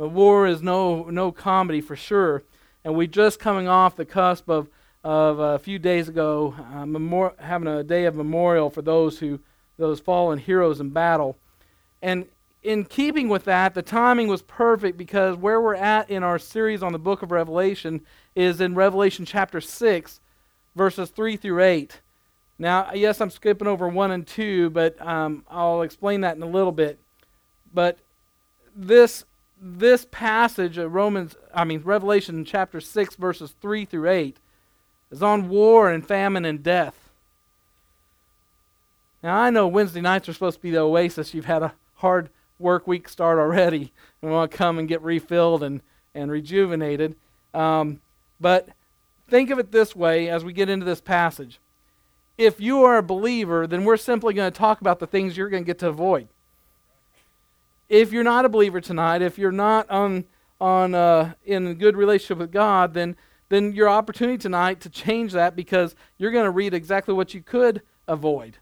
But war is no, no comedy for sure. And we're just coming off the cusp of, of a few days ago uh, memor- having a day of memorial for those who those fallen heroes in battle. And in keeping with that, the timing was perfect because where we're at in our series on the book of Revelation is in Revelation chapter 6, verses 3 through 8. Now, yes, I'm skipping over 1 and 2, but um, I'll explain that in a little bit. But this this passage of Romans, I mean Revelation chapter 6 verses 3 through 8 is on war and famine and death. Now I know Wednesday nights are supposed to be the oasis. You've had a hard work week start already and want to come and get refilled and, and rejuvenated. Um, but think of it this way as we get into this passage. If you are a believer, then we're simply going to talk about the things you're going to get to avoid. If you're not a believer tonight, if you're not on, on, uh, in a good relationship with God, then, then your opportunity tonight to change that because you're going to read exactly what you could avoid.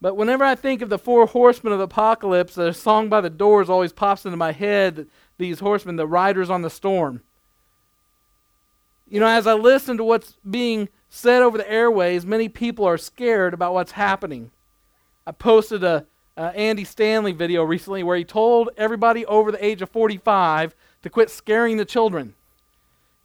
But whenever I think of the four horsemen of the apocalypse, the song by the doors always pops into my head. These horsemen, the riders on the storm. You know, as I listen to what's being said over the airways, many people are scared about what's happening. I posted a, Uh, Andy Stanley video recently where he told everybody over the age of 45 to quit scaring the children.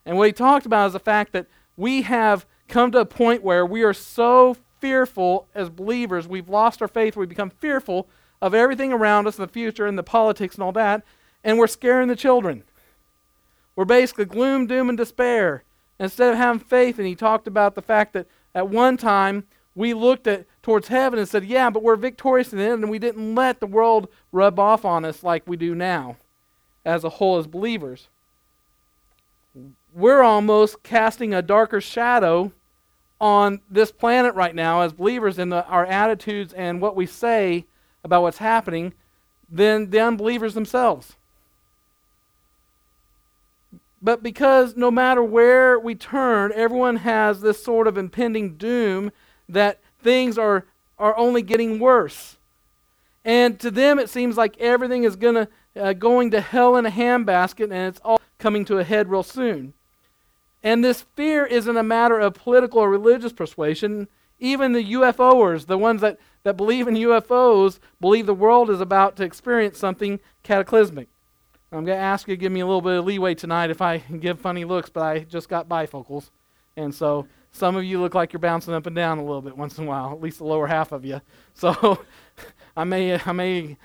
And what he talked about is the fact that we have come to a point where we are so fearful as believers, we've lost our faith, we become fearful of everything around us in the future and the politics and all that, and we're scaring the children. We're basically gloom, doom, and despair instead of having faith. And he talked about the fact that at one time we looked at towards heaven and said, "Yeah, but we're victorious in the end," and we didn't let the world rub off on us like we do now, as a whole as believers. We're almost casting a darker shadow on this planet right now as believers in the, our attitudes and what we say about what's happening than the unbelievers themselves. But because no matter where we turn, everyone has this sort of impending doom that things are, are only getting worse. And to them, it seems like everything is gonna, uh, going to hell in a handbasket and it's all coming to a head real soon. And this fear isn't a matter of political or religious persuasion. Even the UFOers, the ones that, that believe in UFOs, believe the world is about to experience something cataclysmic. I'm going to ask you to give me a little bit of leeway tonight if I give funny looks, but I just got bifocals. And so some of you look like you're bouncing up and down a little bit once in a while, at least the lower half of you. So I may, I may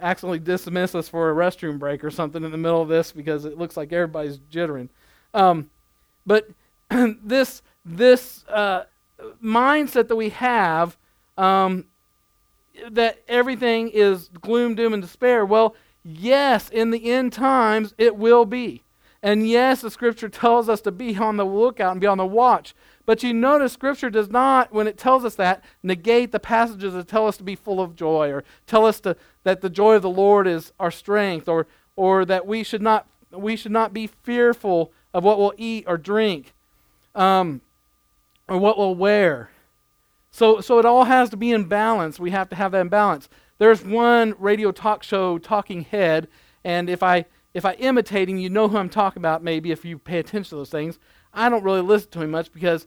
accidentally dismiss us for a restroom break or something in the middle of this because it looks like everybody's jittering. Um, but this, this uh, mindset that we have um, that everything is gloom, doom, and despair, well, Yes, in the end times it will be. And yes, the scripture tells us to be on the lookout and be on the watch. But you notice scripture does not, when it tells us that, negate the passages that tell us to be full of joy or tell us to, that the joy of the Lord is our strength or, or that we should, not, we should not be fearful of what we'll eat or drink um, or what we'll wear. So, so it all has to be in balance. We have to have that in balance. There's one radio talk show talking head, and if I if I imitate him, you know who I'm talking about. Maybe if you pay attention to those things. I don't really listen to him much because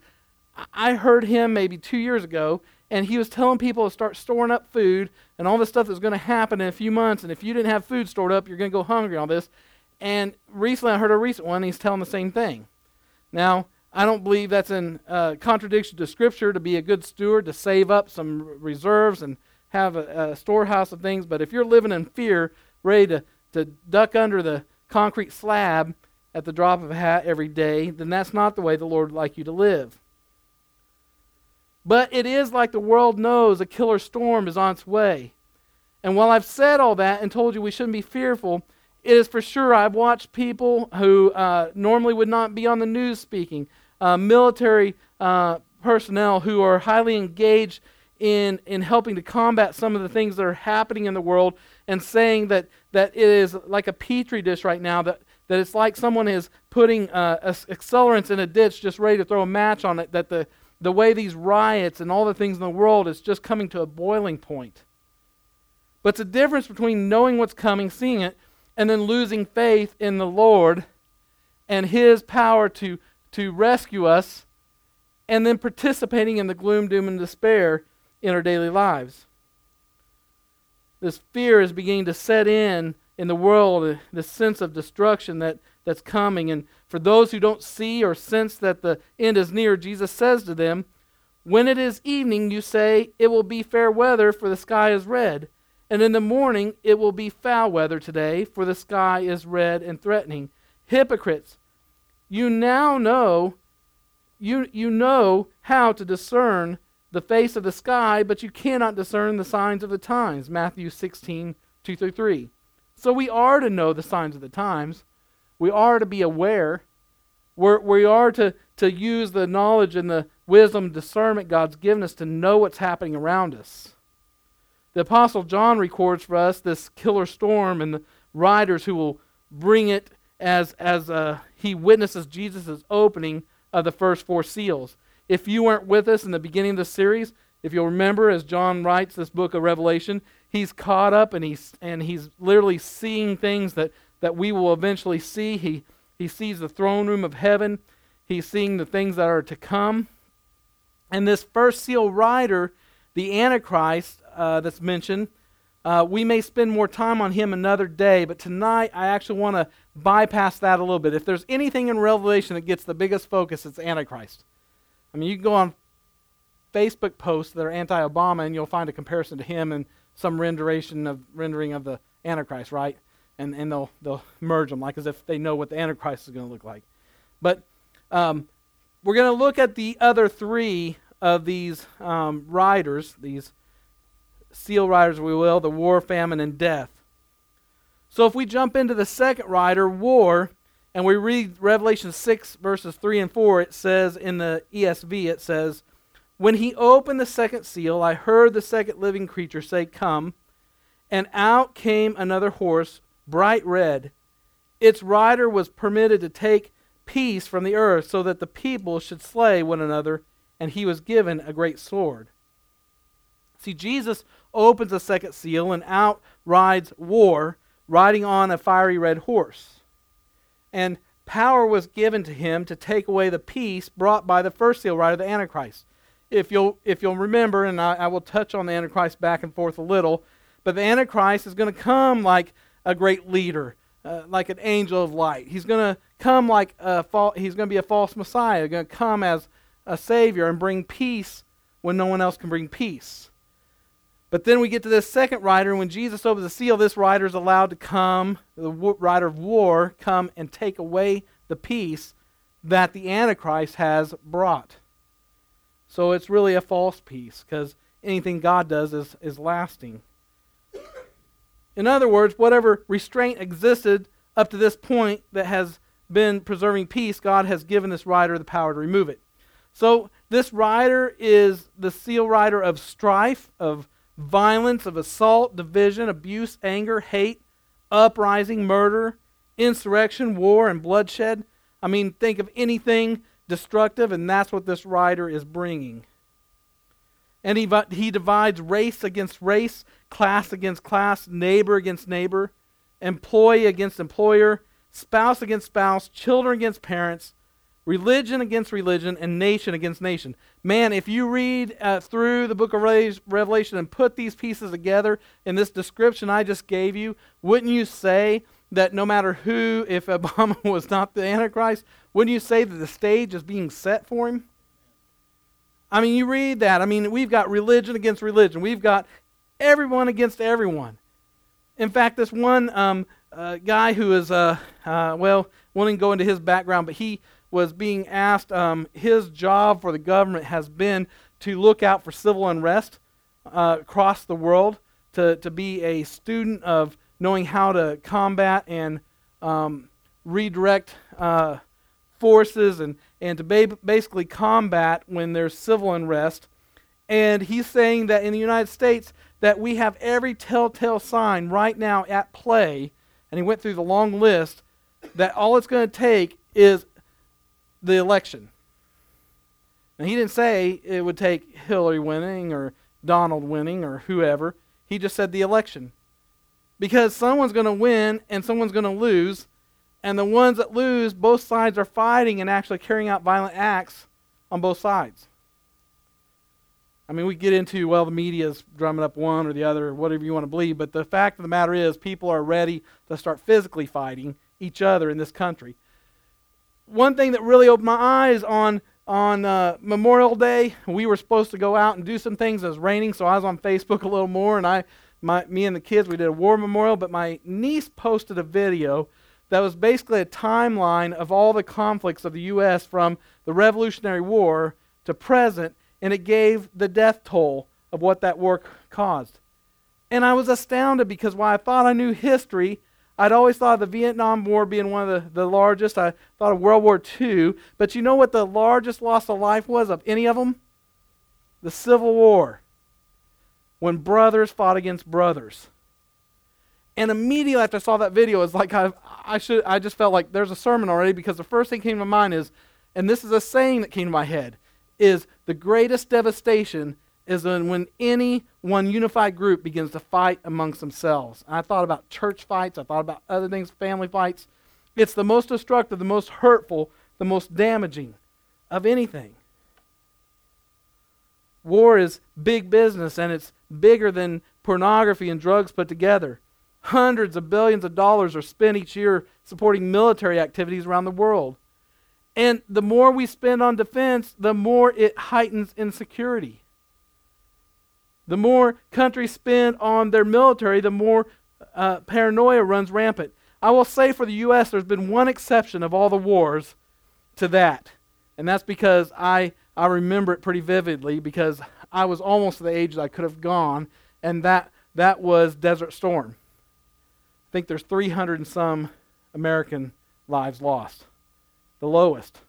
I heard him maybe two years ago, and he was telling people to start storing up food and all this stuff that's going to happen in a few months. And if you didn't have food stored up, you're going to go hungry. All this. And recently, I heard a recent one. He's telling the same thing. Now, I don't believe that's in uh, contradiction to Scripture to be a good steward, to save up some reserves and have a, a storehouse of things, but if you're living in fear, ready to, to duck under the concrete slab at the drop of a hat every day, then that's not the way the Lord would like you to live. But it is like the world knows a killer storm is on its way. And while I've said all that and told you we shouldn't be fearful, it is for sure I've watched people who uh, normally would not be on the news speaking, uh, military uh, personnel who are highly engaged in, in helping to combat some of the things that are happening in the world and saying that, that it is like a petri dish right now, that, that it's like someone is putting uh, accelerants in a ditch just ready to throw a match on it, that the, the way these riots and all the things in the world is just coming to a boiling point. But the difference between knowing what's coming, seeing it, and then losing faith in the Lord and His power to, to rescue us, and then participating in the gloom, doom, and despair in our daily lives. This fear is beginning to set in in the world, the sense of destruction that, that's coming. And for those who don't see or sense that the end is near, Jesus says to them, When it is evening, you say, It will be fair weather, for the sky is red. And in the morning, it will be foul weather today, for the sky is red and threatening. Hypocrites, you now know you, you know how to discern the face of the sky, but you cannot discern the signs of the times. Matthew 16, 2 through 3. So we are to know the signs of the times. We are to be aware. We're, we are to, to use the knowledge and the wisdom, discernment God's given us to know what's happening around us. The Apostle John records for us this killer storm and the riders who will bring it as, as uh, he witnesses Jesus' opening of the first four seals. If you weren't with us in the beginning of the series, if you'll remember, as John writes this book of Revelation, he's caught up and he's, and he's literally seeing things that, that we will eventually see. He, he sees the throne room of heaven, he's seeing the things that are to come. And this first seal rider, the Antichrist uh, that's mentioned, uh, we may spend more time on him another day, but tonight I actually want to bypass that a little bit. If there's anything in Revelation that gets the biggest focus, it's Antichrist. I mean, you can go on Facebook posts that are anti-Obama, and you'll find a comparison to him and some renderation of rendering of the Antichrist, right? And and they'll they'll merge them like as if they know what the Antichrist is going to look like. But um, we're going to look at the other three of these um, riders, these seal riders, we will, the war, famine, and death. So if we jump into the second rider, war, and we read Revelation 6, verses 3 and 4, it says in the ESV, it says, When he opened the second seal, I heard the second living creature say, Come. And out came another horse, bright red. Its rider was permitted to take peace from the earth, so that the people should slay one another, and he was given a great sword. See, Jesus opens the second seal, and out rides war, riding on a fiery red horse. And power was given to him to take away the peace brought by the first seal rider, the Antichrist. If you'll, if you'll remember, and I, I will touch on the Antichrist back and forth a little, but the Antichrist is going to come like a great leader, uh, like an angel of light. He's going to come like a fa- he's going to be a false Messiah, going to come as a savior and bring peace when no one else can bring peace. But then we get to this second rider, and when Jesus opens the seal, this rider is allowed to come, the rider of war, come and take away the peace that the Antichrist has brought. So it's really a false peace, because anything God does is, is lasting. In other words, whatever restraint existed up to this point that has been preserving peace, God has given this rider the power to remove it. So this rider is the seal rider of strife, of violence, of assault, division, abuse, anger, hate, uprising, murder, insurrection, war, and bloodshed. I mean, think of anything destructive, and that's what this rider is bringing. And he, he divides race against race, class against class, neighbor against neighbor, employee against employer, spouse against spouse, children against parents, religion against religion, and nation against nation. Man, if you read uh, through the book of Revelation and put these pieces together in this description I just gave you, wouldn't you say that no matter who, if Obama was not the Antichrist, wouldn't you say that the stage is being set for him? I mean, you read that. I mean, we've got religion against religion. We've got everyone against everyone. In fact, this one um, uh, guy who is, uh, uh, well, won't go into his background, but he was being asked, um, his job for the government has been to look out for civil unrest uh, across the world, to, to be a student of knowing how to combat and um, redirect uh, forces and, and to ba- basically combat when there's civil unrest. And he's saying that in the United States that we have every telltale sign right now at play, and he went through the long list, that all it's going to take is the election. Now, he didn't say it would take Hillary winning or Donald winning or whoever. He just said the election. Because someone's going to win and someone's going to lose. And the ones that lose, both sides are fighting and actually carrying out violent acts on both sides. I mean, we get into, well, the media is drumming up one or the other, or whatever you want to believe, but the fact of the matter is, people are ready to start physically fighting each other in this country. One thing that really opened my eyes on on uh, Memorial Day, we were supposed to go out and do some things. It was raining, so I was on Facebook a little more, and I, my, me and the kids, we did a war memorial. But my niece posted a video that was basically a timeline of all the conflicts of the U.S. from the Revolutionary War to present, and it gave the death toll of what that war caused. And I was astounded because while I thought I knew history, I'd always thought of the Vietnam War being one of the, the largest. I thought of World War II. But you know what the largest loss of life was of any of them? The Civil War. When brothers fought against brothers. And immediately after I saw that video, it's like I, I, should, I just felt like there's a sermon already because the first thing came to mind is, and this is a saying that came to my head, is the greatest devastation is when, when any one unified group begins to fight amongst themselves. And I thought about church fights, I thought about other things, family fights. It's the most destructive, the most hurtful, the most damaging of anything. War is big business, and it's bigger than pornography and drugs put together. Hundreds of billions of dollars are spent each year supporting military activities around the world. And the more we spend on defense, the more it heightens insecurity. The more countries spend on their military, the more uh, paranoia runs rampant. I will say for the U.S., there's been one exception of all the wars to that. And that's because I, I remember it pretty vividly because I was almost the age that I could have gone, and that, that was Desert Storm. I think there's 300 and some American lives lost, the lowest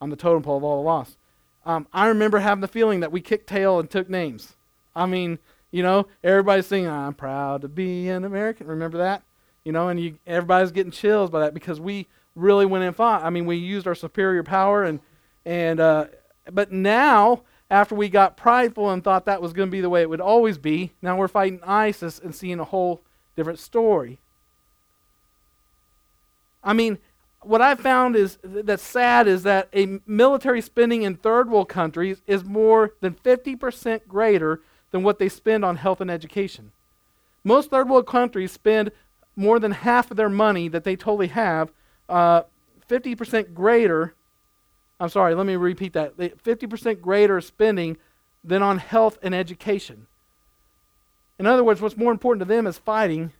on the totem pole of all the lost. Um, I remember having the feeling that we kicked tail and took names. I mean, you know, everybody's singing, I'm proud to be an American. Remember that? You know, and you, everybody's getting chills by that because we really went and fought. I mean, we used our superior power, and, and uh, but now, after we got prideful and thought that was going to be the way it would always be, now we're fighting ISIS and seeing a whole different story. I mean, what I've found is that's sad is that a military spending in third world countries is more than 50% greater than what they spend on health and education. Most third world countries spend more than half of their money that they totally have, uh, 50% greater. I'm sorry, let me repeat that 50% greater spending than on health and education. In other words, what's more important to them is fighting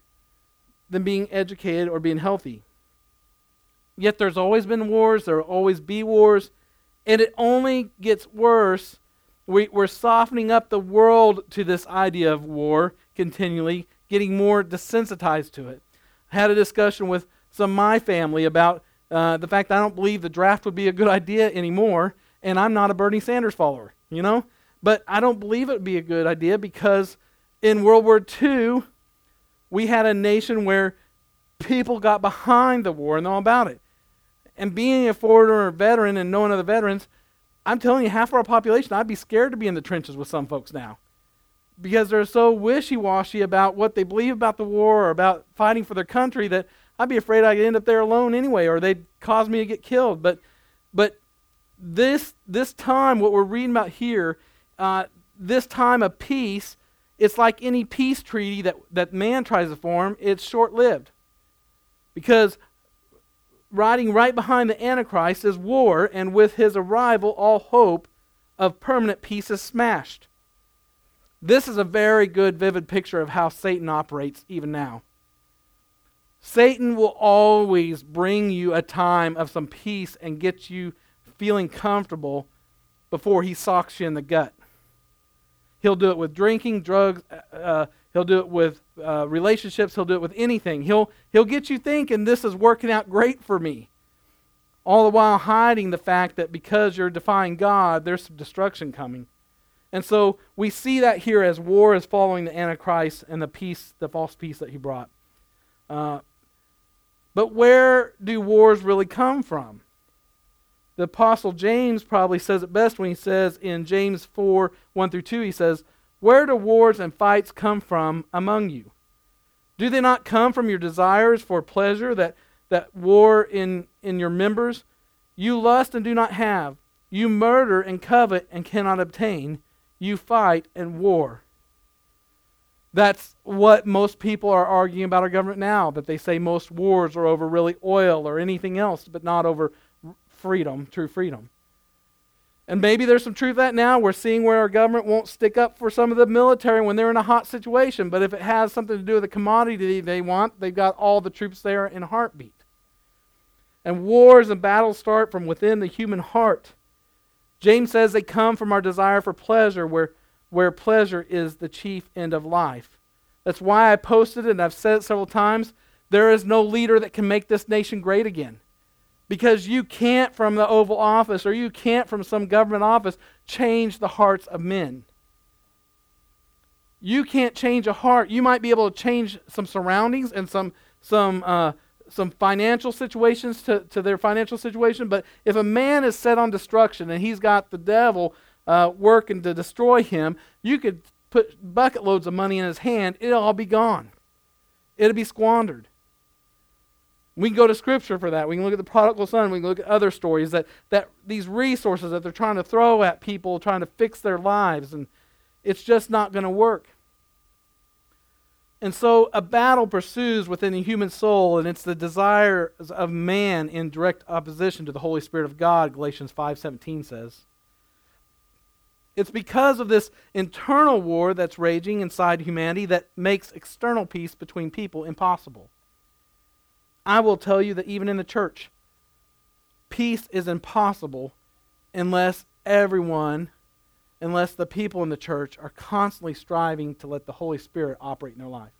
than being educated or being healthy. Yet there's always been wars, there will always be wars, and it only gets worse we, we're softening up the world to this idea of war continually, getting more desensitized to it. I had a discussion with some of my family about uh, the fact I don't believe the draft would be a good idea anymore, and I'm not a Bernie Sanders follower, you know? But I don't believe it would be a good idea because in World War II, we had a nation where people got behind the war and all about it. And being a foreigner or veteran and knowing other veterans, I'm telling you, half of our population, I'd be scared to be in the trenches with some folks now because they're so wishy washy about what they believe about the war or about fighting for their country that I'd be afraid I'd end up there alone anyway or they'd cause me to get killed. But, but this, this time, what we're reading about here, uh, this time of peace, it's like any peace treaty that, that man tries to form, it's short lived. Because riding right behind the Antichrist is war, and with his arrival, all hope of permanent peace is smashed. This is a very good, vivid picture of how Satan operates even now. Satan will always bring you a time of some peace and get you feeling comfortable before he socks you in the gut. He'll do it with drinking, drugs, uh, uh He'll do it with uh, relationships. He'll do it with anything. He'll, he'll get you thinking this is working out great for me. All the while hiding the fact that because you're defying God, there's some destruction coming. And so we see that here as war is following the Antichrist and the peace, the false peace that he brought. Uh, but where do wars really come from? The Apostle James probably says it best when he says in James 4 1 through 2, he says, where do wars and fights come from among you? Do they not come from your desires for pleasure that, that war in, in your members? You lust and do not have. You murder and covet and cannot obtain. You fight and war. That's what most people are arguing about our government now, that they say most wars are over really oil or anything else, but not over freedom, true freedom. And maybe there's some truth to that now. We're seeing where our government won't stick up for some of the military when they're in a hot situation. But if it has something to do with the commodity they want, they've got all the troops there in a heartbeat. And wars and battles start from within the human heart. James says they come from our desire for pleasure, where, where pleasure is the chief end of life. That's why I posted it, and I've said it several times. There is no leader that can make this nation great again. Because you can't, from the Oval Office or you can't, from some government office, change the hearts of men. You can't change a heart. You might be able to change some surroundings and some, some, uh, some financial situations to, to their financial situation, but if a man is set on destruction and he's got the devil uh, working to destroy him, you could put bucket loads of money in his hand, it'll all be gone. It'll be squandered. We can go to scripture for that. We can look at the prodigal son. We can look at other stories that, that these resources that they're trying to throw at people, trying to fix their lives, and it's just not going to work. And so a battle pursues within the human soul, and it's the desires of man in direct opposition to the Holy Spirit of God, Galatians 5:17 says. It's because of this internal war that's raging inside humanity that makes external peace between people impossible. I will tell you that even in the church, peace is impossible unless everyone, unless the people in the church are constantly striving to let the Holy Spirit operate in their life.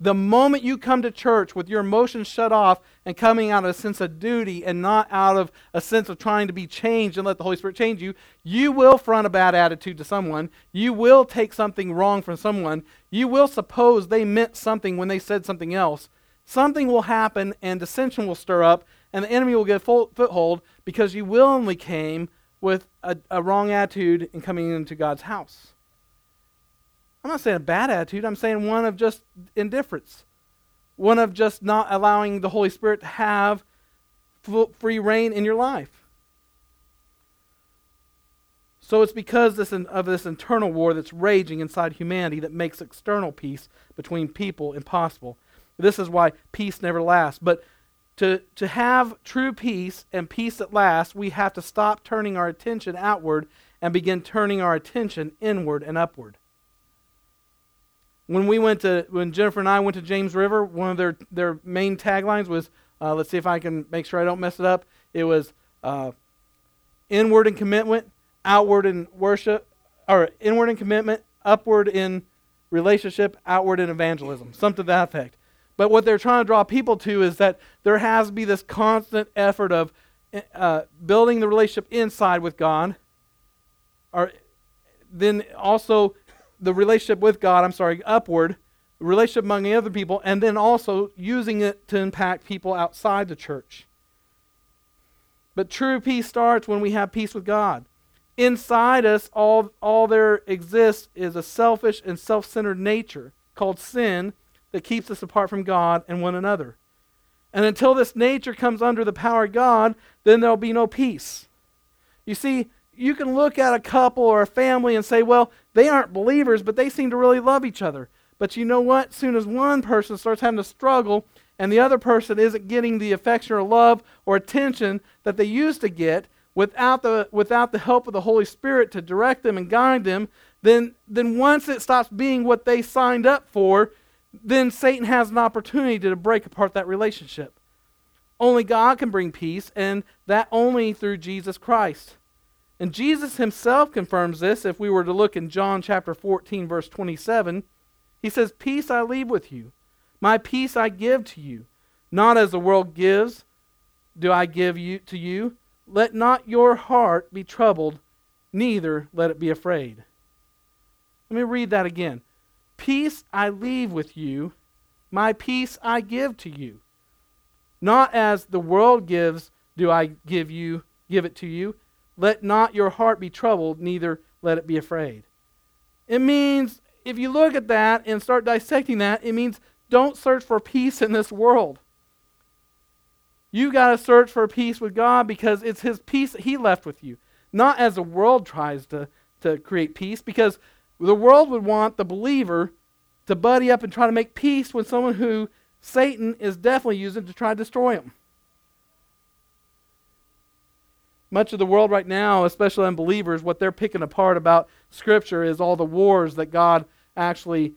The moment you come to church with your emotions shut off and coming out of a sense of duty and not out of a sense of trying to be changed and let the Holy Spirit change you, you will front a bad attitude to someone. You will take something wrong from someone. You will suppose they meant something when they said something else something will happen and dissension will stir up, and the enemy will get full foothold because you willingly came with a, a wrong attitude in coming into God's house. I'm not saying a bad attitude, I'm saying one of just indifference, one of just not allowing the Holy Spirit to have free rein in your life. So it's because this, of this internal war that's raging inside humanity that makes external peace between people impossible. This is why peace never lasts. But to, to have true peace and peace that lasts, we have to stop turning our attention outward and begin turning our attention inward and upward. When we went to, when Jennifer and I went to James River, one of their, their main taglines was, uh, let's see if I can make sure I don't mess it up. It was uh, inward in commitment, outward in worship, or inward in commitment, upward in relationship, outward in evangelism. Something to that effect. But what they're trying to draw people to is that there has to be this constant effort of uh, building the relationship inside with God, or then also the relationship with God, I'm sorry, upward, relationship among the other people, and then also using it to impact people outside the church. But true peace starts when we have peace with God. Inside us, all, all there exists is a selfish and self centered nature called sin that keeps us apart from God and one another. And until this nature comes under the power of God, then there'll be no peace. You see, you can look at a couple or a family and say, well, they aren't believers, but they seem to really love each other. But you know what? Soon as one person starts having to struggle and the other person isn't getting the affection or love or attention that they used to get without the, without the help of the Holy Spirit to direct them and guide them, then, then once it stops being what they signed up for, then Satan has an opportunity to break apart that relationship. Only God can bring peace, and that only through Jesus Christ. And Jesus himself confirms this if we were to look in John chapter 14, verse 27. He says, Peace I leave with you, my peace I give to you. Not as the world gives, do I give you to you. Let not your heart be troubled, neither let it be afraid. Let me read that again. Peace I leave with you, my peace I give to you. Not as the world gives, do I give you give it to you. Let not your heart be troubled, neither let it be afraid. It means if you look at that and start dissecting that, it means don't search for peace in this world. You got to search for peace with God because it's His peace that He left with you, not as the world tries to, to create peace, because the world would want the believer to buddy up and try to make peace with someone who Satan is definitely using to try to destroy him. Much of the world right now, especially unbelievers, what they're picking apart about Scripture is all the wars that God actually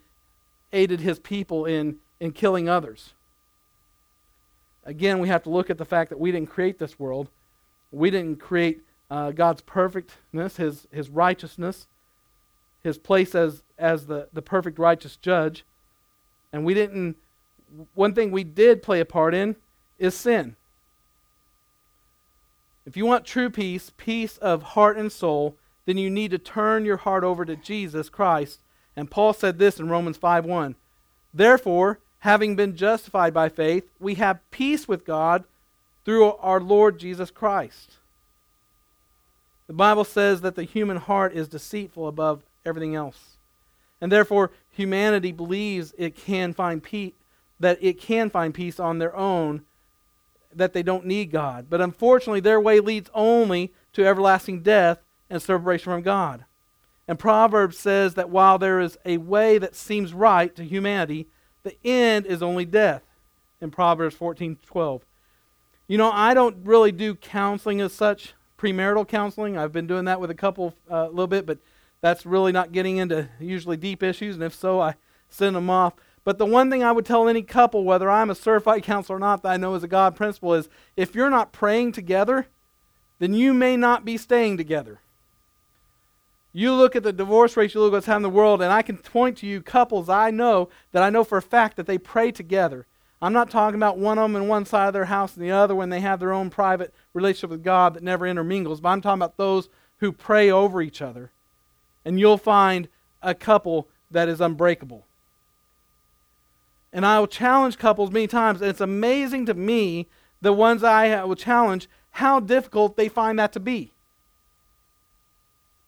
aided his people in, in killing others. Again, we have to look at the fact that we didn't create this world. We didn't create uh, God's perfectness, his, his righteousness, his place as, as the, the perfect righteous judge. And we didn't, one thing we did play a part in is sin. If you want true peace, peace of heart and soul, then you need to turn your heart over to Jesus Christ. And Paul said this in Romans 5:1. Therefore, having been justified by faith, we have peace with God through our Lord Jesus Christ. The Bible says that the human heart is deceitful above everything else. And therefore, humanity believes it can find peace that it can find peace on their own that they don't need God. But unfortunately, their way leads only to everlasting death and separation from God. And Proverbs says that while there is a way that seems right to humanity, the end is only death. In Proverbs 14 12. You know, I don't really do counseling as such, premarital counseling. I've been doing that with a couple a uh, little bit, but that's really not getting into usually deep issues. And if so, I send them off. But the one thing I would tell any couple, whether I'm a certified counselor or not, that I know is a God principle is if you're not praying together, then you may not be staying together. You look at the divorce rate, you look at what's happening in the world, and I can point to you couples I know that I know for a fact that they pray together. I'm not talking about one of them in one side of their house and the other when they have their own private relationship with God that never intermingles, but I'm talking about those who pray over each other. And you'll find a couple that is unbreakable. And I will challenge couples many times, and it's amazing to me, the ones I will challenge, how difficult they find that to be.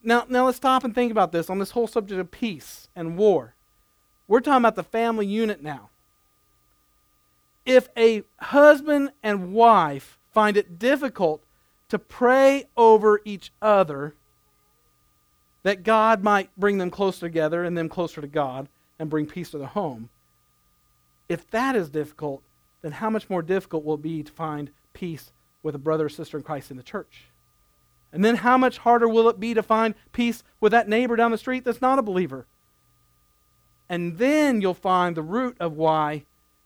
Now, now let's stop and think about this on this whole subject of peace and war. We're talking about the family unit now. If a husband and wife find it difficult to pray over each other, that God might bring them closer together and them closer to God and bring peace to the home, if that is difficult, then how much more difficult will it be to find peace with a brother or sister in Christ in the church? And then how much harder will it be to find peace with that neighbor down the street that's not a believer? And then you'll find the root of why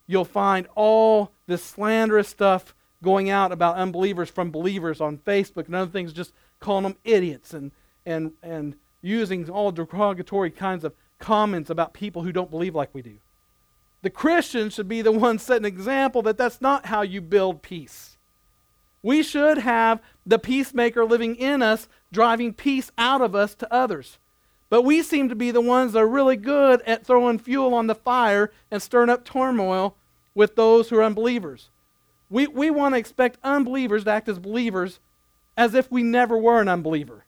you'll find all this slanderous stuff going out about unbelievers from believers on Facebook and other things, just calling them idiots and, and, and using all derogatory kinds of comments about people who don't believe like we do. The Christian should be the one setting an example that that's not how you build peace. We should have the peacemaker living in us, driving peace out of us to others. But we seem to be the ones that are really good at throwing fuel on the fire and stirring up turmoil with those who are unbelievers. We, we want to expect unbelievers to act as believers as if we never were an unbeliever.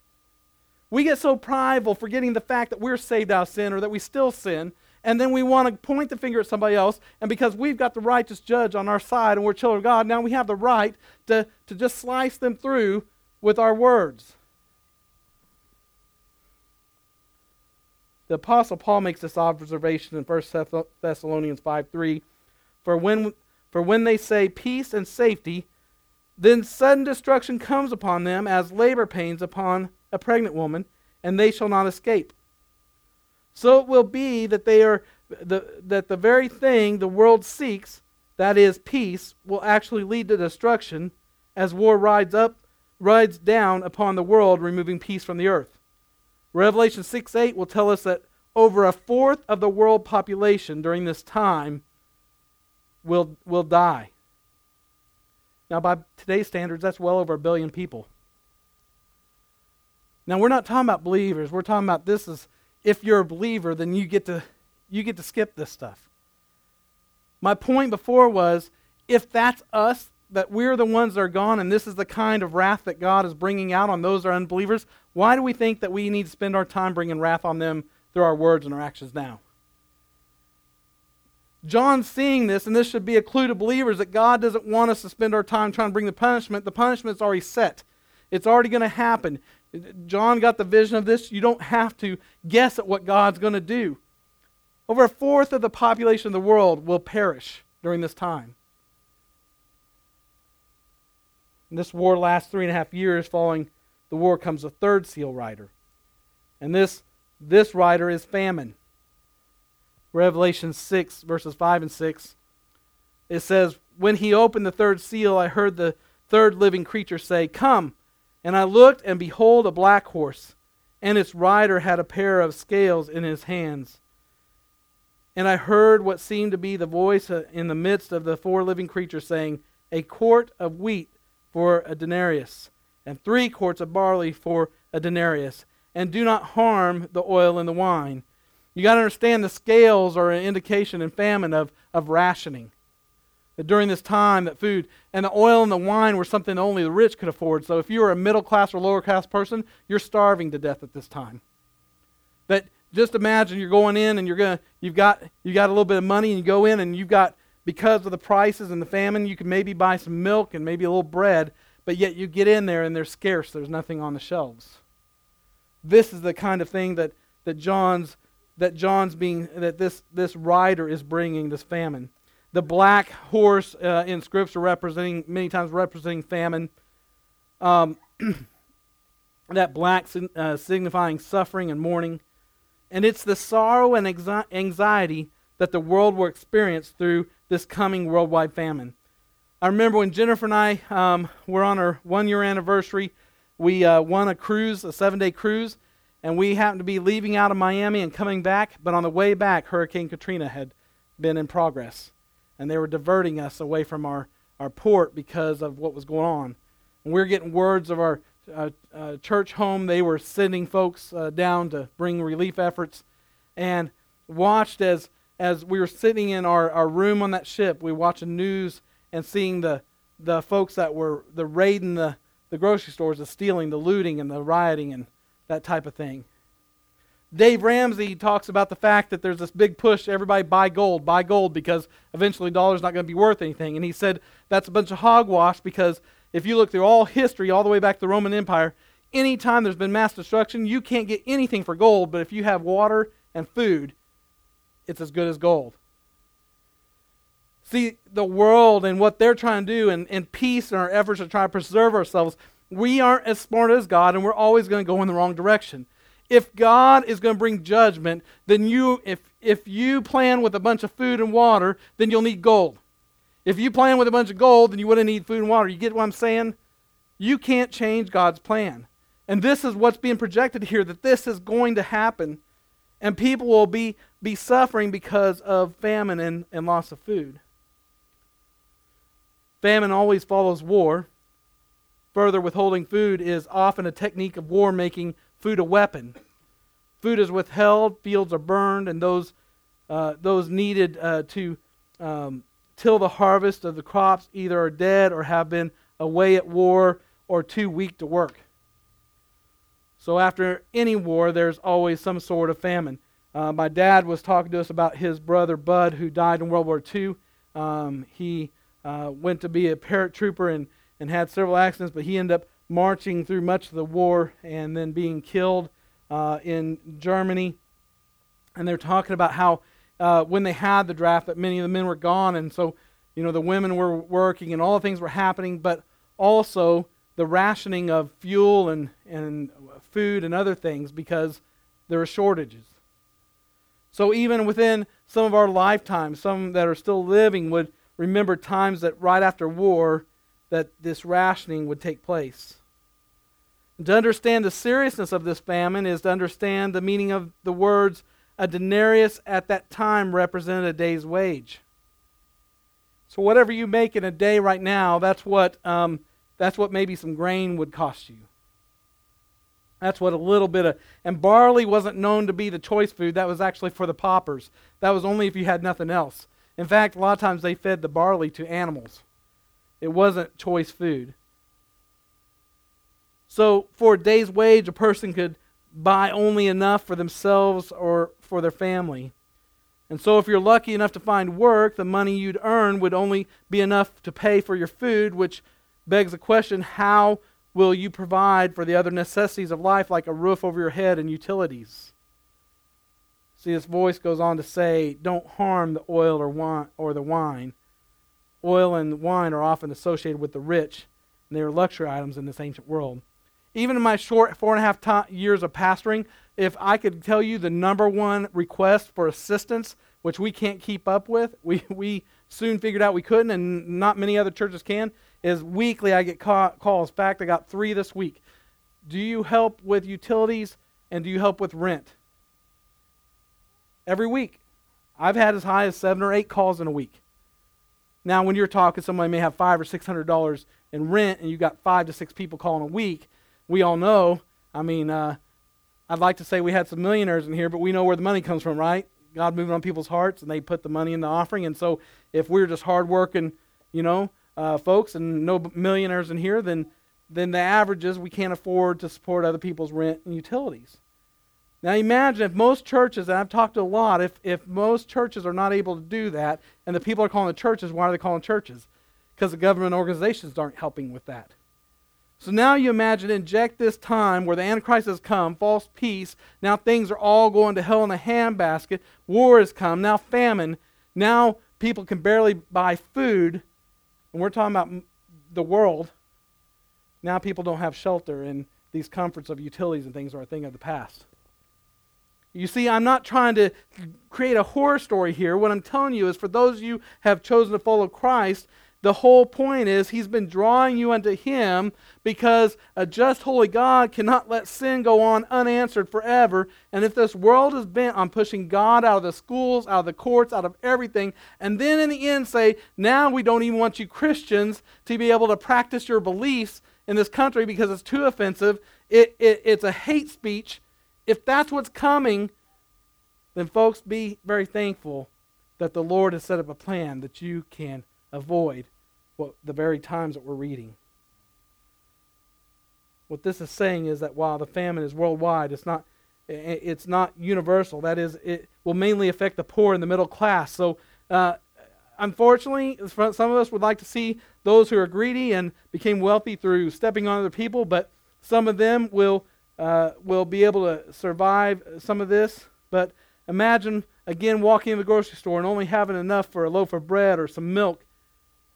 We get so prideful, forgetting the fact that we're saved out of sin or that we still sin, and then we want to point the finger at somebody else, and because we've got the righteous judge on our side and we're children of God, now we have the right to, to just slice them through with our words. The Apostle Paul makes this observation in 1 Thessalonians 5 3. For when, for when they say peace and safety, then sudden destruction comes upon them as labor pains upon a pregnant woman, and they shall not escape. So it will be that they are the, that the very thing the world seeks, that is peace, will actually lead to destruction as war rides up rides down upon the world, removing peace from the earth. Revelation 6 8 will tell us that over a fourth of the world population during this time will, will die. Now, by today's standards, that's well over a billion people. Now, we're not talking about believers. We're talking about this is if you're a believer, then you get to you get to skip this stuff. My point before was if that's us, that we're the ones that are gone, and this is the kind of wrath that God is bringing out on those that are unbelievers, why do we think that we need to spend our time bringing wrath on them through our words and our actions now. John's seeing this, and this should be a clue to believers that God doesn't want us to spend our time trying to bring the punishment. The punishment's already set, it's already going to happen. John got the vision of this. You don't have to guess at what God's going to do. Over a fourth of the population of the world will perish during this time. And this war lasts three and a half years. Following the war comes a third seal rider. And this, this rider is famine. Revelation 6, verses 5 and 6. It says, When he opened the third seal, I heard the third living creature say, Come. And I looked, and behold, a black horse, and its rider had a pair of scales in his hands. And I heard what seemed to be the voice uh, in the midst of the four living creatures saying, A quart of wheat for a denarius, and three quarts of barley for a denarius, and do not harm the oil and the wine. You got to understand the scales are an indication in famine of, of rationing. That during this time, that food and the oil and the wine were something only the rich could afford. So if you were a middle class or lower class person, you're starving to death at this time. That just imagine you're going in and you're gonna you've got you got a little bit of money and you go in and you've got because of the prices and the famine, you can maybe buy some milk and maybe a little bread, but yet you get in there and they're scarce. There's nothing on the shelves. This is the kind of thing that, that John's that John's being that this this rider is bringing this famine. The black horse uh, in Scripture representing many times representing famine. Um, that black uh, signifying suffering and mourning, and it's the sorrow and anxiety that the world will experience through this coming worldwide famine. I remember when Jennifer and I um, were on our one year anniversary, we uh, won a cruise, a seven day cruise, and we happened to be leaving out of Miami and coming back, but on the way back, Hurricane Katrina had been in progress. And they were diverting us away from our, our port because of what was going on. And we were getting words of our uh, uh, church home. They were sending folks uh, down to bring relief efforts. And watched as as we were sitting in our, our room on that ship, we watching news and seeing the, the folks that were the raiding the, the grocery stores, the stealing, the looting, and the rioting, and that type of thing. Dave Ramsey talks about the fact that there's this big push everybody buy gold, buy gold because eventually dollar's not going to be worth anything. And he said that's a bunch of hogwash because if you look through all history, all the way back to the Roman Empire, anytime there's been mass destruction, you can't get anything for gold, but if you have water and food, it's as good as gold. See, the world and what they're trying to do, and, and peace and our efforts to try to preserve ourselves, we aren't as smart as God, and we're always going to go in the wrong direction. If God is going to bring judgment, then you, if, if you plan with a bunch of food and water, then you'll need gold. If you plan with a bunch of gold, then you wouldn't need food and water. You get what I'm saying? You can't change God's plan. And this is what's being projected here that this is going to happen and people will be, be suffering because of famine and, and loss of food. Famine always follows war. Further, withholding food is often a technique of war, making food a weapon. Food is withheld, fields are burned, and those, uh, those needed uh, to um, till the harvest of the crops either are dead or have been away at war or too weak to work. So after any war, there's always some sort of famine. Uh, my dad was talking to us about his brother Bud, who died in World War II. Um, he uh, went to be a paratrooper and, and had several accidents, but he ended up marching through much of the war and then being killed uh, in Germany. And they're talking about how uh, when they had the draft, that many of the men were gone, and so you know the women were working and all the things were happening, but also the rationing of fuel and, and food and other things because there are shortages. So even within some of our lifetimes, some that are still living would remember times that right after war that this rationing would take place. To understand the seriousness of this famine is to understand the meaning of the words a denarius at that time represented a day's wage. So whatever you make in a day right now, that's what um, that's what maybe some grain would cost you. That's what a little bit of. And barley wasn't known to be the choice food. That was actually for the paupers. That was only if you had nothing else. In fact, a lot of times they fed the barley to animals. It wasn't choice food. So for a day's wage, a person could buy only enough for themselves or for their family. And so, if you're lucky enough to find work, the money you'd earn would only be enough to pay for your food, which begs the question how will you provide for the other necessities of life, like a roof over your head and utilities? See, this voice goes on to say, Don't harm the oil or, wine, or the wine. Oil and wine are often associated with the rich, and they are luxury items in this ancient world. Even in my short four and a half years of pastoring, if I could tell you the number one request for assistance, which we can't keep up with, we, we soon figured out we couldn't, and not many other churches can, is weekly I get calls. In fact, I got three this week. Do you help with utilities and do you help with rent? Every week. I've had as high as seven or eight calls in a week. Now, when you're talking, somebody may have five or six hundred dollars in rent, and you got five to six people calling a week. We all know. I mean, uh, I'd like to say we had some millionaires in here, but we know where the money comes from, right? God moving on people's hearts, and they put the money in the offering. And so, if we're just hardworking, you know, uh, folks, and no millionaires in here, then then the average is we can't afford to support other people's rent and utilities. Now imagine if most churches, and I've talked to a lot, if, if most churches are not able to do that, and the people are calling the churches, why are they calling churches? Because the government organizations aren't helping with that. So now you imagine inject this time where the Antichrist has come, false peace, now things are all going to hell in a handbasket, war has come, now famine, now people can barely buy food, and we're talking about the world. Now people don't have shelter, and these comforts of utilities and things are a thing of the past. You see, I'm not trying to create a horror story here. What I'm telling you is for those of you have chosen to follow Christ, the whole point is he's been drawing you unto him because a just holy God cannot let sin go on unanswered forever. And if this world is bent on pushing God out of the schools, out of the courts, out of everything, and then in the end say, now we don't even want you Christians to be able to practice your beliefs in this country because it's too offensive, it, it, it's a hate speech if that's what's coming, then folks, be very thankful that the Lord has set up a plan that you can avoid what, the very times that we're reading. What this is saying is that while the famine is worldwide, it's not it's not universal. That is, it will mainly affect the poor and the middle class. So, uh, unfortunately, some of us would like to see those who are greedy and became wealthy through stepping on other people, but some of them will uh, will be able to survive some of this. But imagine, again, walking in the grocery store and only having enough for a loaf of bread or some milk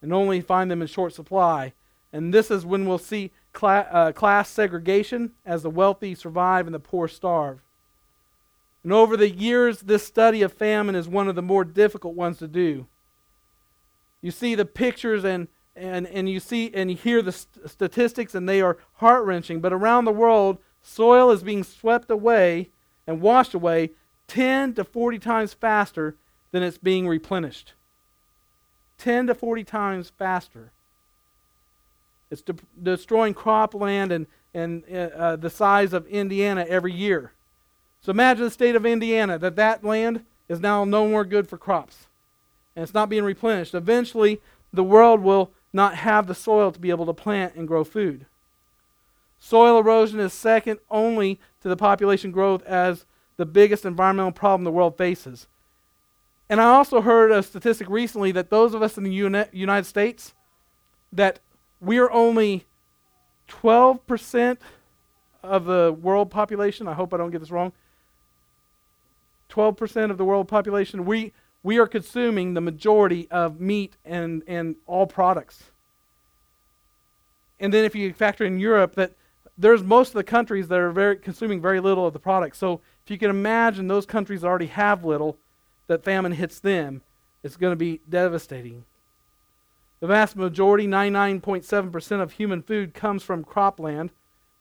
and only find them in short supply. And this is when we'll see uh, class segregation as the wealthy survive and the poor starve. And over the years, this study of famine is one of the more difficult ones to do. You see the pictures and, and, and you see and you hear the st- statistics, and they are heart wrenching. But around the world, soil is being swept away and washed away 10 to 40 times faster than it's being replenished. 10 to 40 times faster. It's de- destroying cropland and, and uh, uh, the size of Indiana every year. So imagine the state of Indiana, that that land is now no more good for crops. And it's not being replenished. Eventually, the world will not have the soil to be able to plant and grow food. Soil erosion is second only to the population growth as the biggest environmental problem the world faces. And I also heard a statistic recently that those of us in the United States, that we're only 12% of the world population. I hope I don't get this wrong. 12% of the world population, we, we are consuming the majority of meat and, and all products. And then if you factor in Europe, that there's most of the countries that are very consuming very little of the product. So if you can imagine those countries already have little, that famine hits them, it's going to be devastating. The vast majority, 99.7% of human food comes from cropland,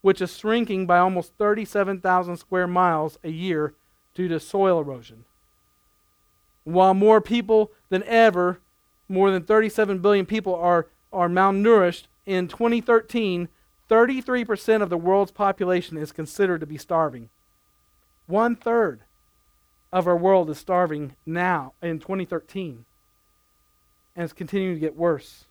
which is shrinking by almost 37,000 square miles a year due to soil erosion. While more people than ever, more than 37 billion people are, are malnourished, in 2013, 33% of the world's population is considered to be starving. One third of our world is starving now in 2013. And it's continuing to get worse.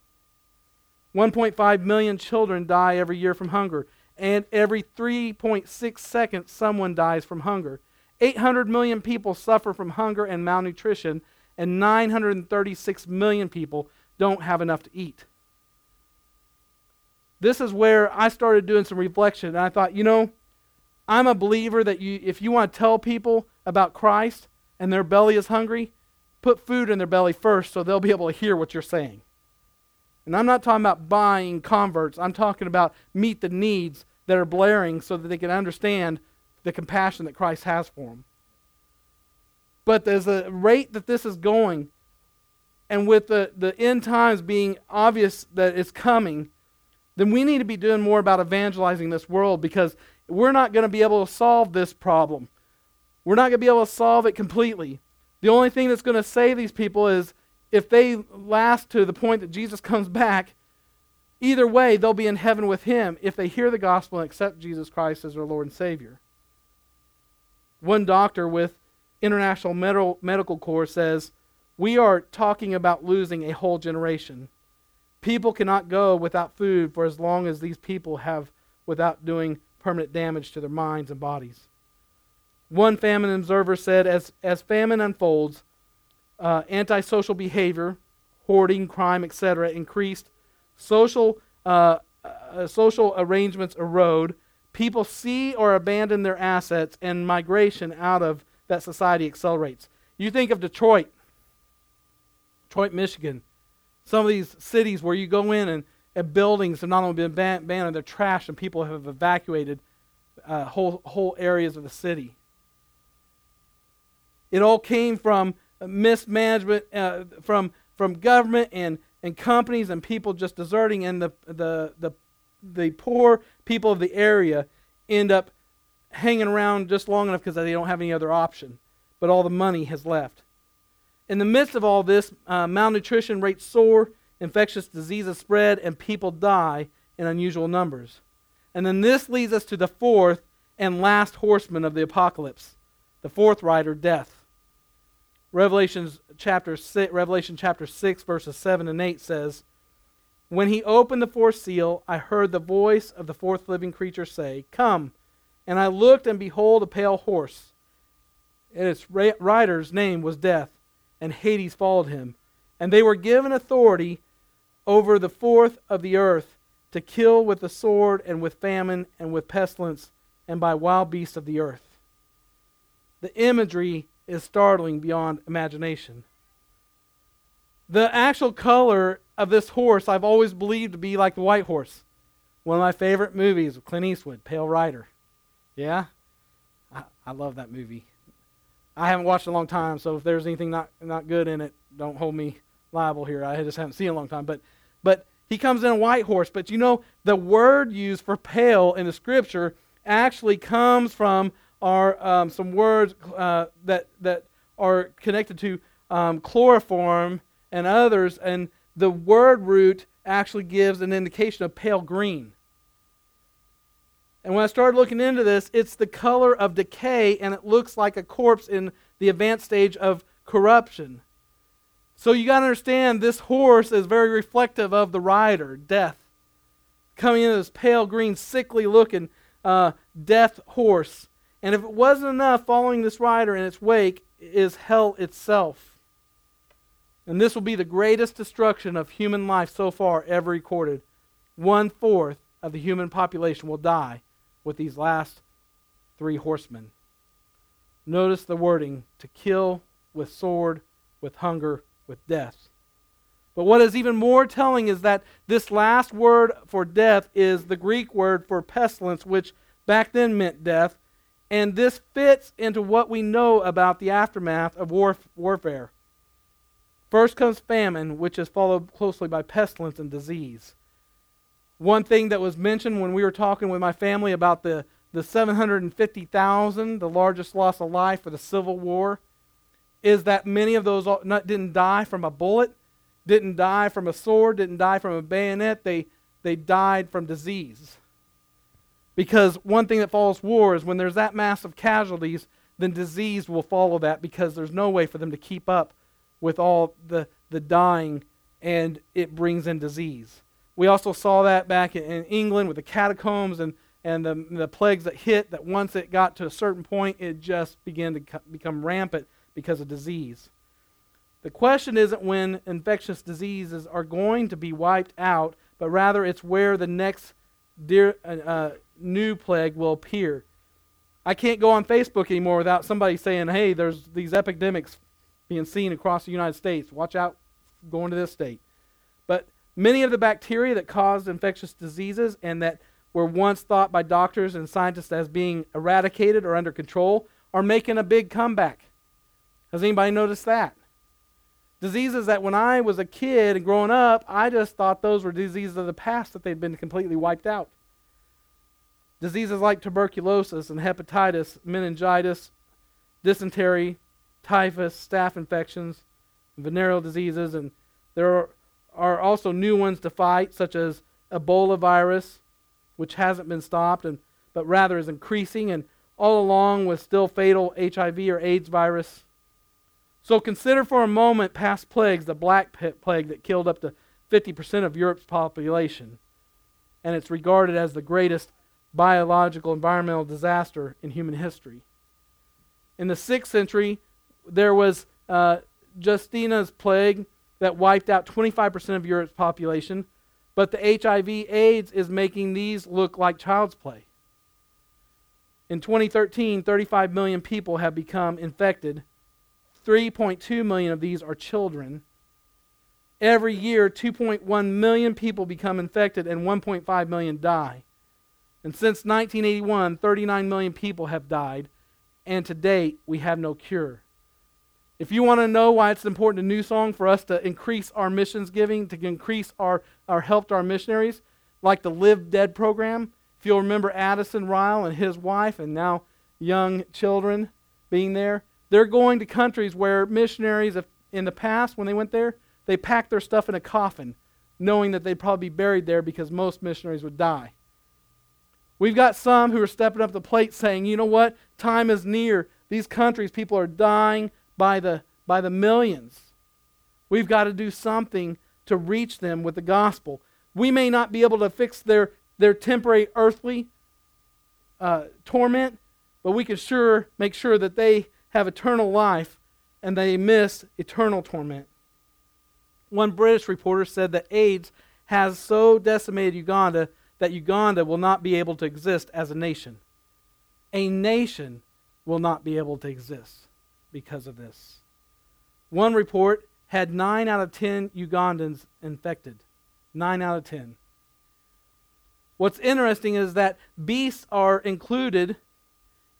1.5 million children die every year from hunger. and every 3.6 seconds, someone dies from hunger. 800 million people suffer from hunger and malnutrition, and 936 million people don't have enough to eat. This is where I started doing some reflection, and I thought, you know, I'm a believer that you, if you want to tell people about Christ and their belly is hungry, put food in their belly first so they'll be able to hear what you're saying. And I'm not talking about buying converts. I'm talking about meet the needs that are blaring so that they can understand the compassion that Christ has for them. But there's a rate that this is going, and with the, the end times being obvious that it's coming, then we need to be doing more about evangelizing this world because we're not going to be able to solve this problem. We're not going to be able to solve it completely. The only thing that's going to save these people is if they last to the point that Jesus comes back, either way, they'll be in heaven with him if they hear the gospel and accept Jesus Christ as their Lord and Savior. One doctor with International Medical Corps says, We are talking about losing a whole generation. People cannot go without food for as long as these people have without doing permanent damage to their minds and bodies. One famine observer said, As, as famine unfolds, uh, antisocial behavior, hoarding, crime, etc., increased. Social, uh, uh, social arrangements erode. People see or abandon their assets, and migration out of that society accelerates. You think of Detroit, Detroit, Michigan, some of these cities where you go in and, and buildings have not only been abandoned, they're trashed, and people have evacuated uh, whole, whole areas of the city. It all came from mismanagement uh, from from government and and companies and people just deserting, and the the the the poor people of the area end up hanging around just long enough because they don't have any other option. But all the money has left. In the midst of all this, uh, malnutrition rates soar, infectious diseases spread, and people die in unusual numbers. And then this leads us to the fourth and last horseman of the apocalypse, the fourth rider, death. Revelations chapter six, Revelation chapter 6, verses 7 and 8 says, When he opened the fourth seal, I heard the voice of the fourth living creature say, Come. And I looked, and behold, a pale horse. And its rider's name was Death, and Hades followed him. And they were given authority over the fourth of the earth to kill with the sword, and with famine, and with pestilence, and by wild beasts of the earth. The imagery is startling beyond imagination. The actual color of this horse I've always believed to be like the white horse. One of my favorite movies of Clint Eastwood, Pale Rider. Yeah? I, I love that movie. I haven't watched it a long time, so if there's anything not, not good in it, don't hold me liable here. I just haven't seen it in a long time. But, but he comes in a white horse. But you know, the word used for pale in the scripture actually comes from are um, some words uh, that, that are connected to um, chloroform and others, and the word root actually gives an indication of pale green. And when I started looking into this, it's the color of decay, and it looks like a corpse in the advanced stage of corruption. So you got to understand this horse is very reflective of the rider, death. Coming in this pale green, sickly looking uh, death horse. And if it wasn't enough, following this rider in its wake is hell itself. And this will be the greatest destruction of human life so far ever recorded. One fourth of the human population will die with these last three horsemen. Notice the wording to kill with sword, with hunger, with death. But what is even more telling is that this last word for death is the Greek word for pestilence, which back then meant death, and this fits into what we know about the aftermath of warf- warfare. First comes famine, which is followed closely by pestilence and disease. One thing that was mentioned when we were talking with my family about the, the 750,000, the largest loss of life for the Civil War, is that many of those uh, didn't die from a bullet, didn't die from a sword, didn't die from a bayonet. They, they died from disease. Because one thing that follows war is when there's that mass of casualties, then disease will follow that because there's no way for them to keep up with all the, the dying and it brings in disease. We also saw that back in England with the catacombs and, and the, the plagues that hit, that once it got to a certain point, it just began to co- become rampant because of disease. The question isn't when infectious diseases are going to be wiped out, but rather it's where the next dear, uh, uh, new plague will appear. I can't go on Facebook anymore without somebody saying, hey, there's these epidemics being seen across the United States. Watch out going to this state. But many of the bacteria that caused infectious diseases and that were once thought by doctors and scientists as being eradicated or under control are making a big comeback. Has anybody noticed that? Diseases that when I was a kid and growing up, I just thought those were diseases of the past that they'd been completely wiped out. Diseases like tuberculosis and hepatitis, meningitis, dysentery, typhus, staph infections, venereal diseases, and there are, are also new ones to fight, such as Ebola virus, which hasn't been stopped, and, but rather is increasing, and all along with still fatal HIV or AIDS virus. So consider for a moment past plagues, the Black Plague that killed up to 50% of Europe's population. And it's regarded as the greatest biological environmental disaster in human history. In the 6th century, there was uh, Justinian's plague that wiped out 25% of Europe's population. But the HIV AIDS is making these look like child's play. In 2013, 35 million people have become infected. 3.2 million of these are children. Every year, 2.1 million people become infected and 1.5 million die. And since 1981, 39 million people have died, and to date, we have no cure. If you want to know why it's important to New Song for us to increase our missions giving, to increase our, our help to our missionaries, like the Live Dead program, if you'll remember Addison Ryle and his wife, and now young children being there, they're going to countries where missionaries, in the past, when they went there, they packed their stuff in a coffin, knowing that they'd probably be buried there because most missionaries would die. We've got some who are stepping up the plate saying, you know what? Time is near. These countries, people are dying by the, by the millions. We've got to do something to reach them with the gospel. We may not be able to fix their, their temporary earthly uh, torment, but we can sure make sure that they have eternal life and they miss eternal torment. One British reporter said that AIDS has so decimated Uganda that Uganda will not be able to exist as a nation. A nation will not be able to exist because of this. One report had 9 out of 10 Ugandans infected. 9 out of 10. What's interesting is that beasts are included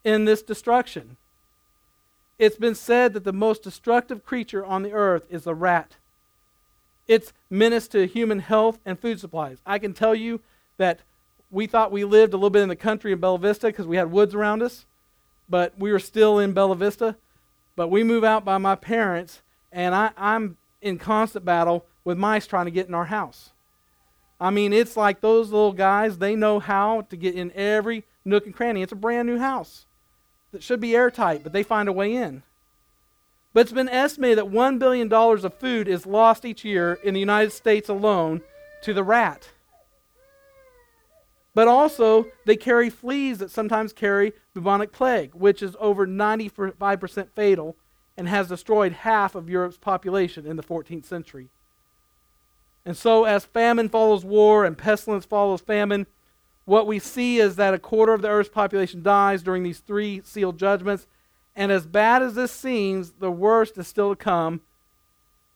in this destruction. It's been said that the most destructive creature on the earth is a rat. It's menace to human health and food supplies. I can tell you that we thought we lived a little bit in the country in Bella Vista because we had woods around us, but we were still in Bella Vista. But we move out by my parents, and I, I'm in constant battle with mice trying to get in our house. I mean, it's like those little guys, they know how to get in every nook and cranny. It's a brand new house that should be airtight, but they find a way in. But it's been estimated that $1 billion of food is lost each year in the United States alone to the rat. But also, they carry fleas that sometimes carry bubonic plague, which is over 95% fatal and has destroyed half of Europe's population in the 14th century. And so, as famine follows war and pestilence follows famine, what we see is that a quarter of the earth's population dies during these three sealed judgments. And as bad as this seems, the worst is still to come.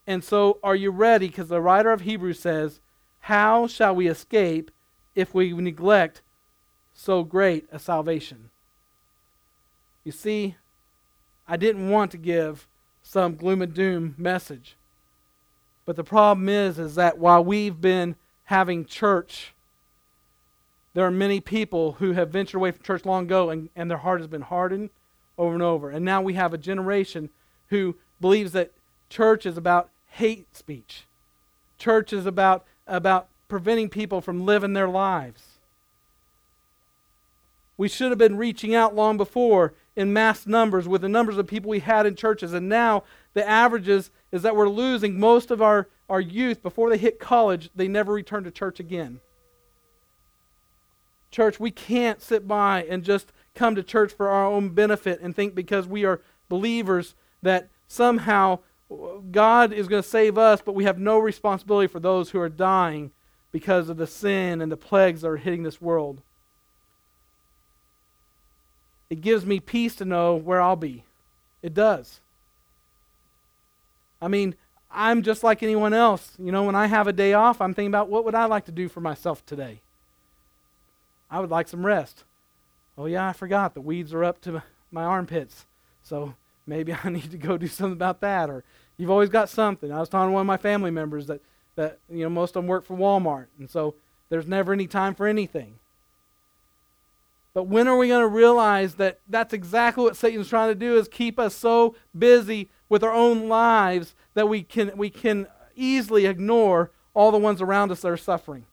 And so, are you ready? Because the writer of Hebrews says, How shall we escape if we neglect so great a salvation. You see, I didn't want to give some gloom and doom message. But the problem is is that while we've been having church there are many people who have ventured away from church long ago and, and their heart has been hardened over and over. And now we have a generation who believes that church is about hate speech. Church is about, about preventing people from living their lives. We should have been reaching out long before in mass numbers with the numbers of people we had in churches. And now the averages is that we're losing most of our, our youth before they hit college, they never return to church again. Church, we can't sit by and just come to church for our own benefit and think because we are believers that somehow God is going to save us, but we have no responsibility for those who are dying because of the sin and the plagues that are hitting this world. It gives me peace to know where I'll be. It does. I mean, I'm just like anyone else. You know, when I have a day off, I'm thinking about what would I like to do for myself today? I would like some rest. Oh, yeah, I forgot. The weeds are up to my armpits. So maybe I need to go do something about that. Or you've always got something. I was telling one of my family members that, that you know, most of them work for Walmart. And so there's never any time for anything. But when are we going to realize that that's exactly what Satan's trying to do is keep us so busy with our own lives that we can, we can easily ignore all the ones around us that are suffering.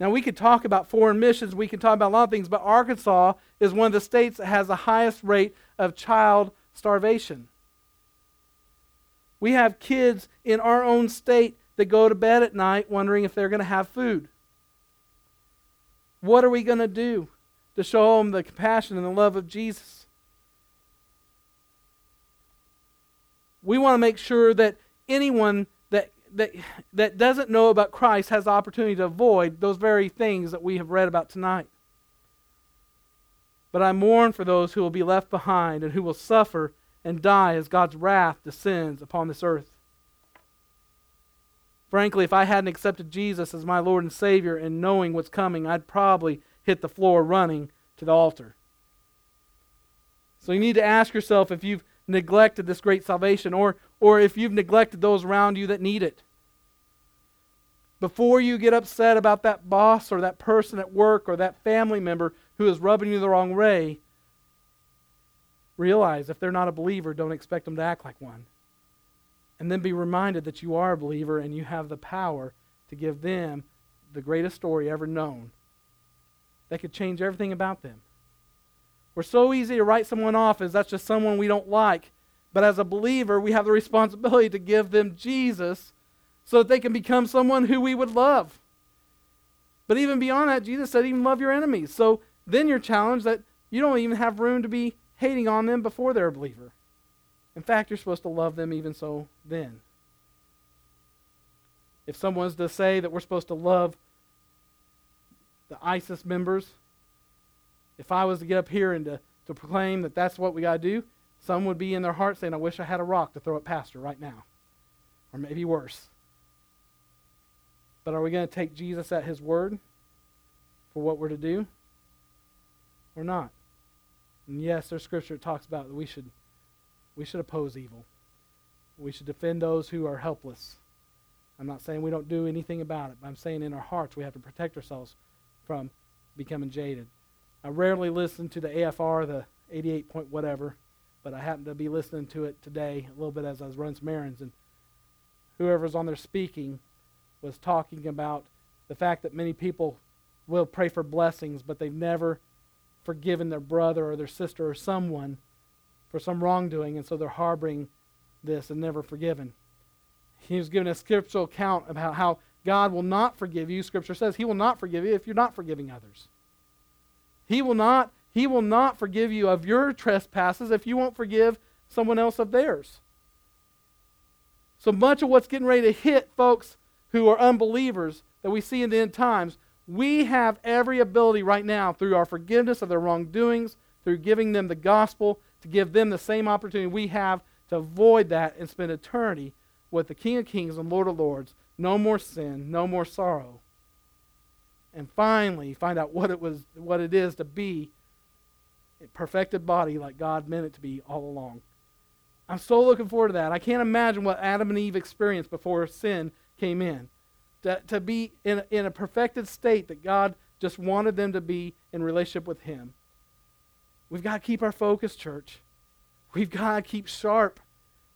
Now, we could talk about foreign missions, we can talk about a lot of things, but Arkansas is one of the states that has the highest rate of child starvation. We have kids in our own state that go to bed at night wondering if they're going to have food. What are we going to do to show them the compassion and the love of Jesus? We want to make sure that anyone that, that, doesn't know about Christ has the opportunity to avoid those very things that we have read about tonight. But I mourn for those who will be left behind and who will suffer and die as God's wrath descends upon this earth. Frankly, if I hadn't accepted Jesus as my Lord and Savior and knowing what's coming, I'd probably hit the floor running to the altar. So you need to ask yourself if you've neglected this great salvation or, or if you've neglected those around you that need it. Before you get upset about that boss or that person at work or that family member who is rubbing you the wrong way, realize if they're not a believer, don't expect them to act like one and then be reminded that you are a believer and you have the power to give them the greatest story ever known that could change everything about them. We're so easy to write someone off as that's just someone we don't like. But as a believer, we have the responsibility to give them Jesus so that they can become someone who we would love. But even beyond that, Jesus said, even love your enemies. So then you're challenged that you don't even have room to be hating on them before they're a believer. In fact, you're supposed to love them even so then. If someone's to say that we're supposed to love the ISIS members, if I was to get up here and to, to proclaim that that's what we got to do, some would be in their heart saying, I wish I had a rock to throw at Pastor right now. Or maybe worse. But are we going to take Jesus at his word for what we're to do? Or not? And yes, there's scripture that talks about that we should we should oppose evil. We should defend those who are helpless. I'm not saying we don't do anything about it, but I'm saying in our hearts we have to protect ourselves from becoming jaded. I rarely listen to the AFR, the 88 point whatever, but I happened to be listening to it today a little bit as I was running some errands, and whoever's on there speaking was talking about the fact that many people will pray for blessings, but they've never forgiven their brother or their sister or someone for some wrongdoing, and so they're harboring this and never forgiven. He was giving a scriptural account about how God will not forgive you. Scripture says He will not forgive you if you're not forgiving others. He will not, he will not forgive you of your trespasses if you won't forgive someone else of theirs. So much of what's getting ready to hit folks who are unbelievers that we see in the end times, we have every ability right now through our forgiveness of their wrongdoings, through giving them the gospel, to give them the same opportunity we have to avoid that and spend eternity with the King of Kings and Lord of Lords. No more sin, no more sorrow. And finally, find out what it was what it is to be perfected body like God meant it to be all along. I'm so looking forward to that. I can't imagine what Adam and Eve experienced before sin came in. To, to be in, in a perfected state that God just wanted them to be in relationship with Him. We've got to keep our focus, church. We've got to keep sharp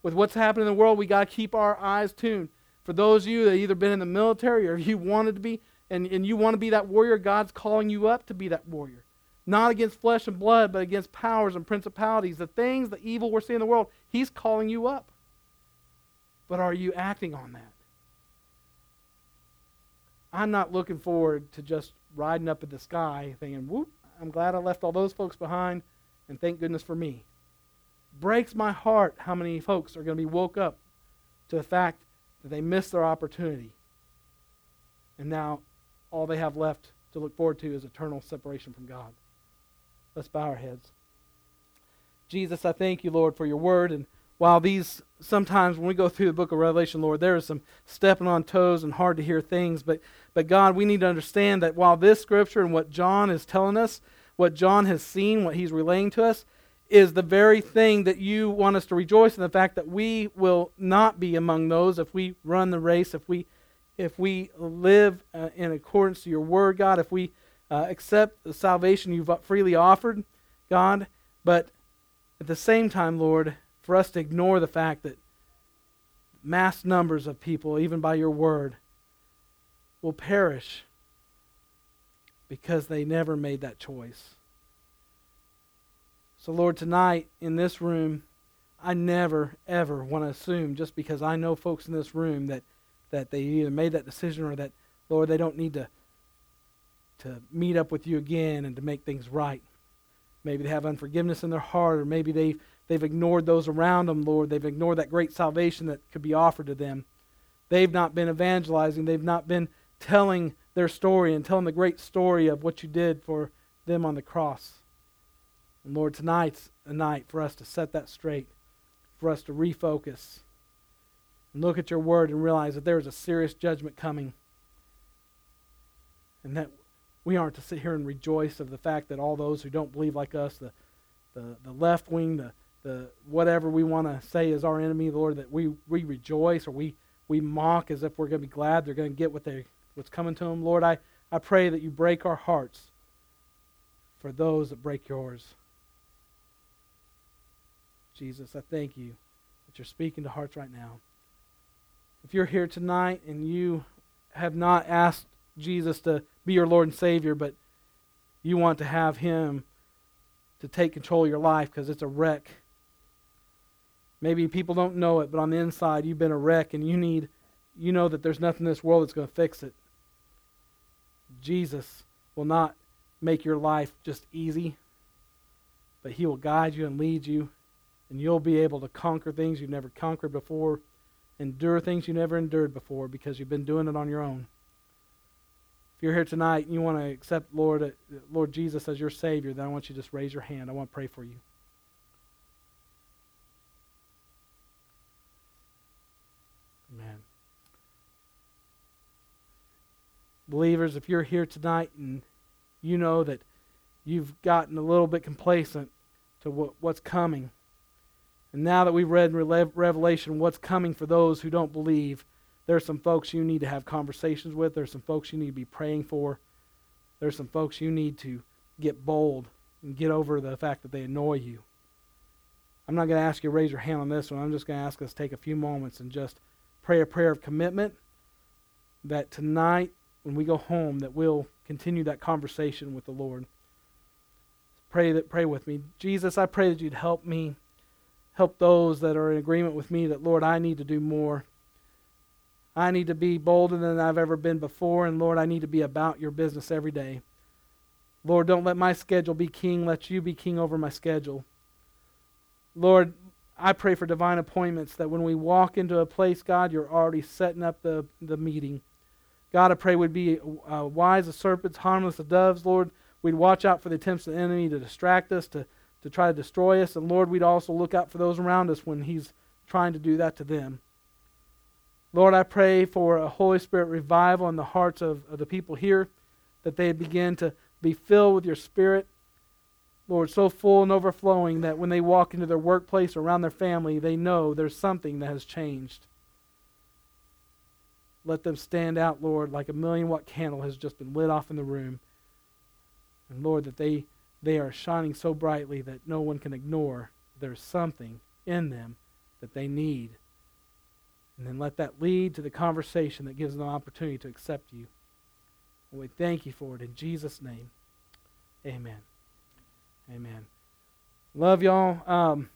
with what's happening in the world. We've got to keep our eyes tuned. For those of you that either been in the military or you wanted to be, and, and you want to be that warrior, God's calling you up to be that warrior. Not against flesh and blood, but against powers and principalities. The things, the evil we're seeing in the world, He's calling you up. But are you acting on that? I'm not looking forward to just riding up in the sky thinking, whoop, I'm glad I left all those folks behind, and thank goodness for me. Breaks my heart how many folks are going to be woke up to the fact that they missed their opportunity. And now all they have left to look forward to is eternal separation from God. Let's bow our heads. Jesus, I thank you, Lord, for your word. And while these, sometimes when we go through the book of Revelation, Lord, there is some stepping on toes and hard to hear things. But, but God, we need to understand that while this scripture and what John is telling us, what John has seen, what he's relaying to us, is the very thing that you want us to rejoice in the fact that we will not be among those if we run the race, if we if we live uh, in accordance to your word, God, if we uh, accept the salvation you've freely offered, God, but at the same time, Lord, for us to ignore the fact that mass numbers of people, even by your word, will perish because they never made that choice. So, Lord, tonight in this room, I never, ever want to assume just because I know folks in this room that, that they either made that decision or that, Lord, they don't need to, to meet up with you again and to make things right. Maybe they have unforgiveness in their heart, or maybe they've, they've ignored those around them, Lord. They've ignored that great salvation that could be offered to them. They've not been evangelizing, they've not been telling their story and telling the great story of what you did for them on the cross. And Lord, tonight's a night for us to set that straight, for us to refocus, and look at your word and realize that there is a serious judgment coming. And that we aren't to sit here and rejoice of the fact that all those who don't believe like us, the, the, the left wing, the, the whatever we want to say is our enemy, Lord, that we, we rejoice or we, we mock as if we're going to be glad they're going to get what they what's coming to them. Lord, I, I pray that you break our hearts for those that break yours. Jesus, I thank you that you're speaking to hearts right now. If you're here tonight and you have not asked Jesus to be your Lord and Savior, but you want to have Him to take control of your life because it's a wreck. Maybe people don't know it, but on the inside, you've been a wreck and you need, you know that there's nothing in this world that's going to fix it. Jesus will not make your life just easy, but He will guide you and lead you, and you'll be able to conquer things you've never conquered before, endure things you never endured before because you've been doing it on your own. If you're here tonight and you want to accept Lord, uh, Lord Jesus as your Savior, then I want you to just raise your hand. I want to pray for you. Amen. Believers, if you're here tonight and you know that you've gotten a little bit complacent to what, what's coming, and now that we've read in Revelation, what's coming for those who don't believe, there's some folks you need to have conversations with. There's some folks you need to be praying for. There's some folks you need to get bold and get over the fact that they annoy you. I'm not going to ask you to raise your hand on this one. I'm just going to ask us to take a few moments and just pray a prayer of commitment that tonight when we go home that we'll continue that conversation with the Lord. Pray that pray with me. Jesus, I pray that you'd help me, help those that are in agreement with me that Lord, I need to do more. I need to be bolder than I've ever been before, and Lord, I need to be about your business every day. Lord, don't let my schedule be king, let you be king over my schedule. Lord, I pray for divine appointments that when we walk into a place, God, you're already setting up the, the meeting. God, I pray we'd be uh, wise as serpents, harmless as doves, Lord. We'd watch out for the attempts of the enemy to distract us, to, to try to destroy us. And Lord, we'd also look out for those around us when he's trying to do that to them. Lord, I pray for a Holy Spirit revival in the hearts of, of the people here, that they begin to be filled with your Spirit. Lord, so full and overflowing that when they walk into their workplace or around their family, they know there's something that has changed. Let them stand out, Lord, like a million watt candle has just been lit off in the room. And Lord, that they, they are shining so brightly that no one can ignore there's something in them that they need. And then let that lead to the conversation that gives them an opportunity to accept you. And we thank you for it in Jesus' name. Amen. Amen. Love y'all. Um,